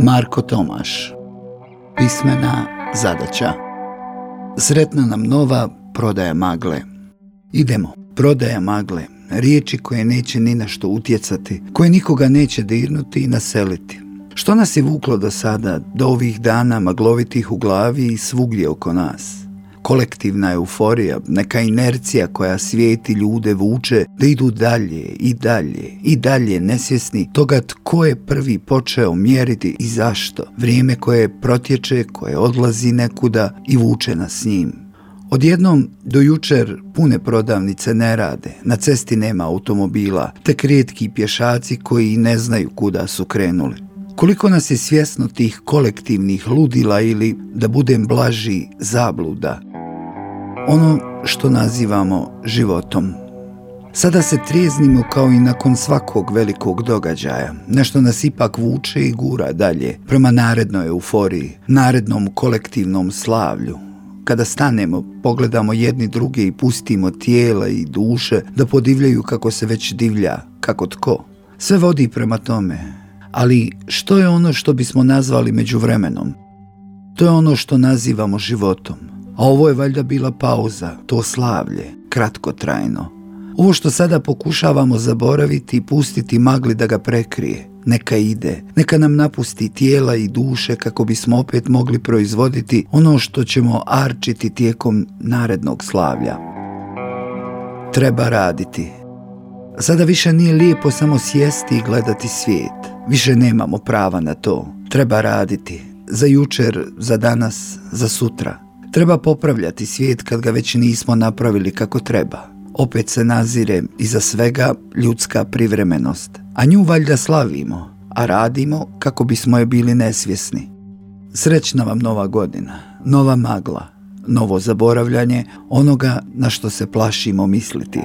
Marko Tomaš Pismena zadaća Sretna nam nova prodaja magle. Idemo, prodaja magle. Riječi koje neće ni na što utjecati, koje nikoga neće dirnuti i naseliti. Što nas je vuklo do sada, do ovih dana maglovitih u glavi i svugdje oko nas? Kolektivna euforija, neka inercija koja svijeti ljude vuče da idu dalje i dalje i dalje nesvjesni toga tko je prvi počeo mjeriti i zašto. Vrijeme koje protječe, koje odlazi nekuda i vuče nas s njim. Odjednom do jučer pune prodavnice ne rade, na cesti nema automobila, tek rijetki pješaci koji ne znaju kuda su krenuli. Koliko nas je svjesno tih kolektivnih ludila ili, da budem blaži, zabluda, ono što nazivamo životom. Sada se trijeznimo kao i nakon svakog velikog događaja. Nešto nas ipak vuče i gura dalje, prema narednoj euforiji, narednom kolektivnom slavlju. Kada stanemo, pogledamo jedni druge i pustimo tijela i duše da podivljaju kako se već divlja, kako tko. Sve vodi prema tome. Ali što je ono što bismo nazvali međuvremenom? To je ono što nazivamo životom. A ovo je valjda bila pauza, to slavlje, kratkotrajno. Ovo što sada pokušavamo zaboraviti i pustiti magli da ga prekrije, neka ide, neka nam napusti tijela i duše kako bismo opet mogli proizvoditi ono što ćemo arčiti tijekom narednog slavlja. Treba raditi. Sada više nije lijepo samo sjesti i gledati svijet. Više nemamo prava na to. Treba raditi. Za jučer, za danas, za sutra. Treba popravljati svijet kad ga već nismo napravili kako treba. Opet se nazire iza svega ljudska privremenost, a nju valjda slavimo, a radimo kako bismo je bili nesvjesni. Srećna vam nova godina, nova magla, novo zaboravljanje onoga na što se plašimo misliti.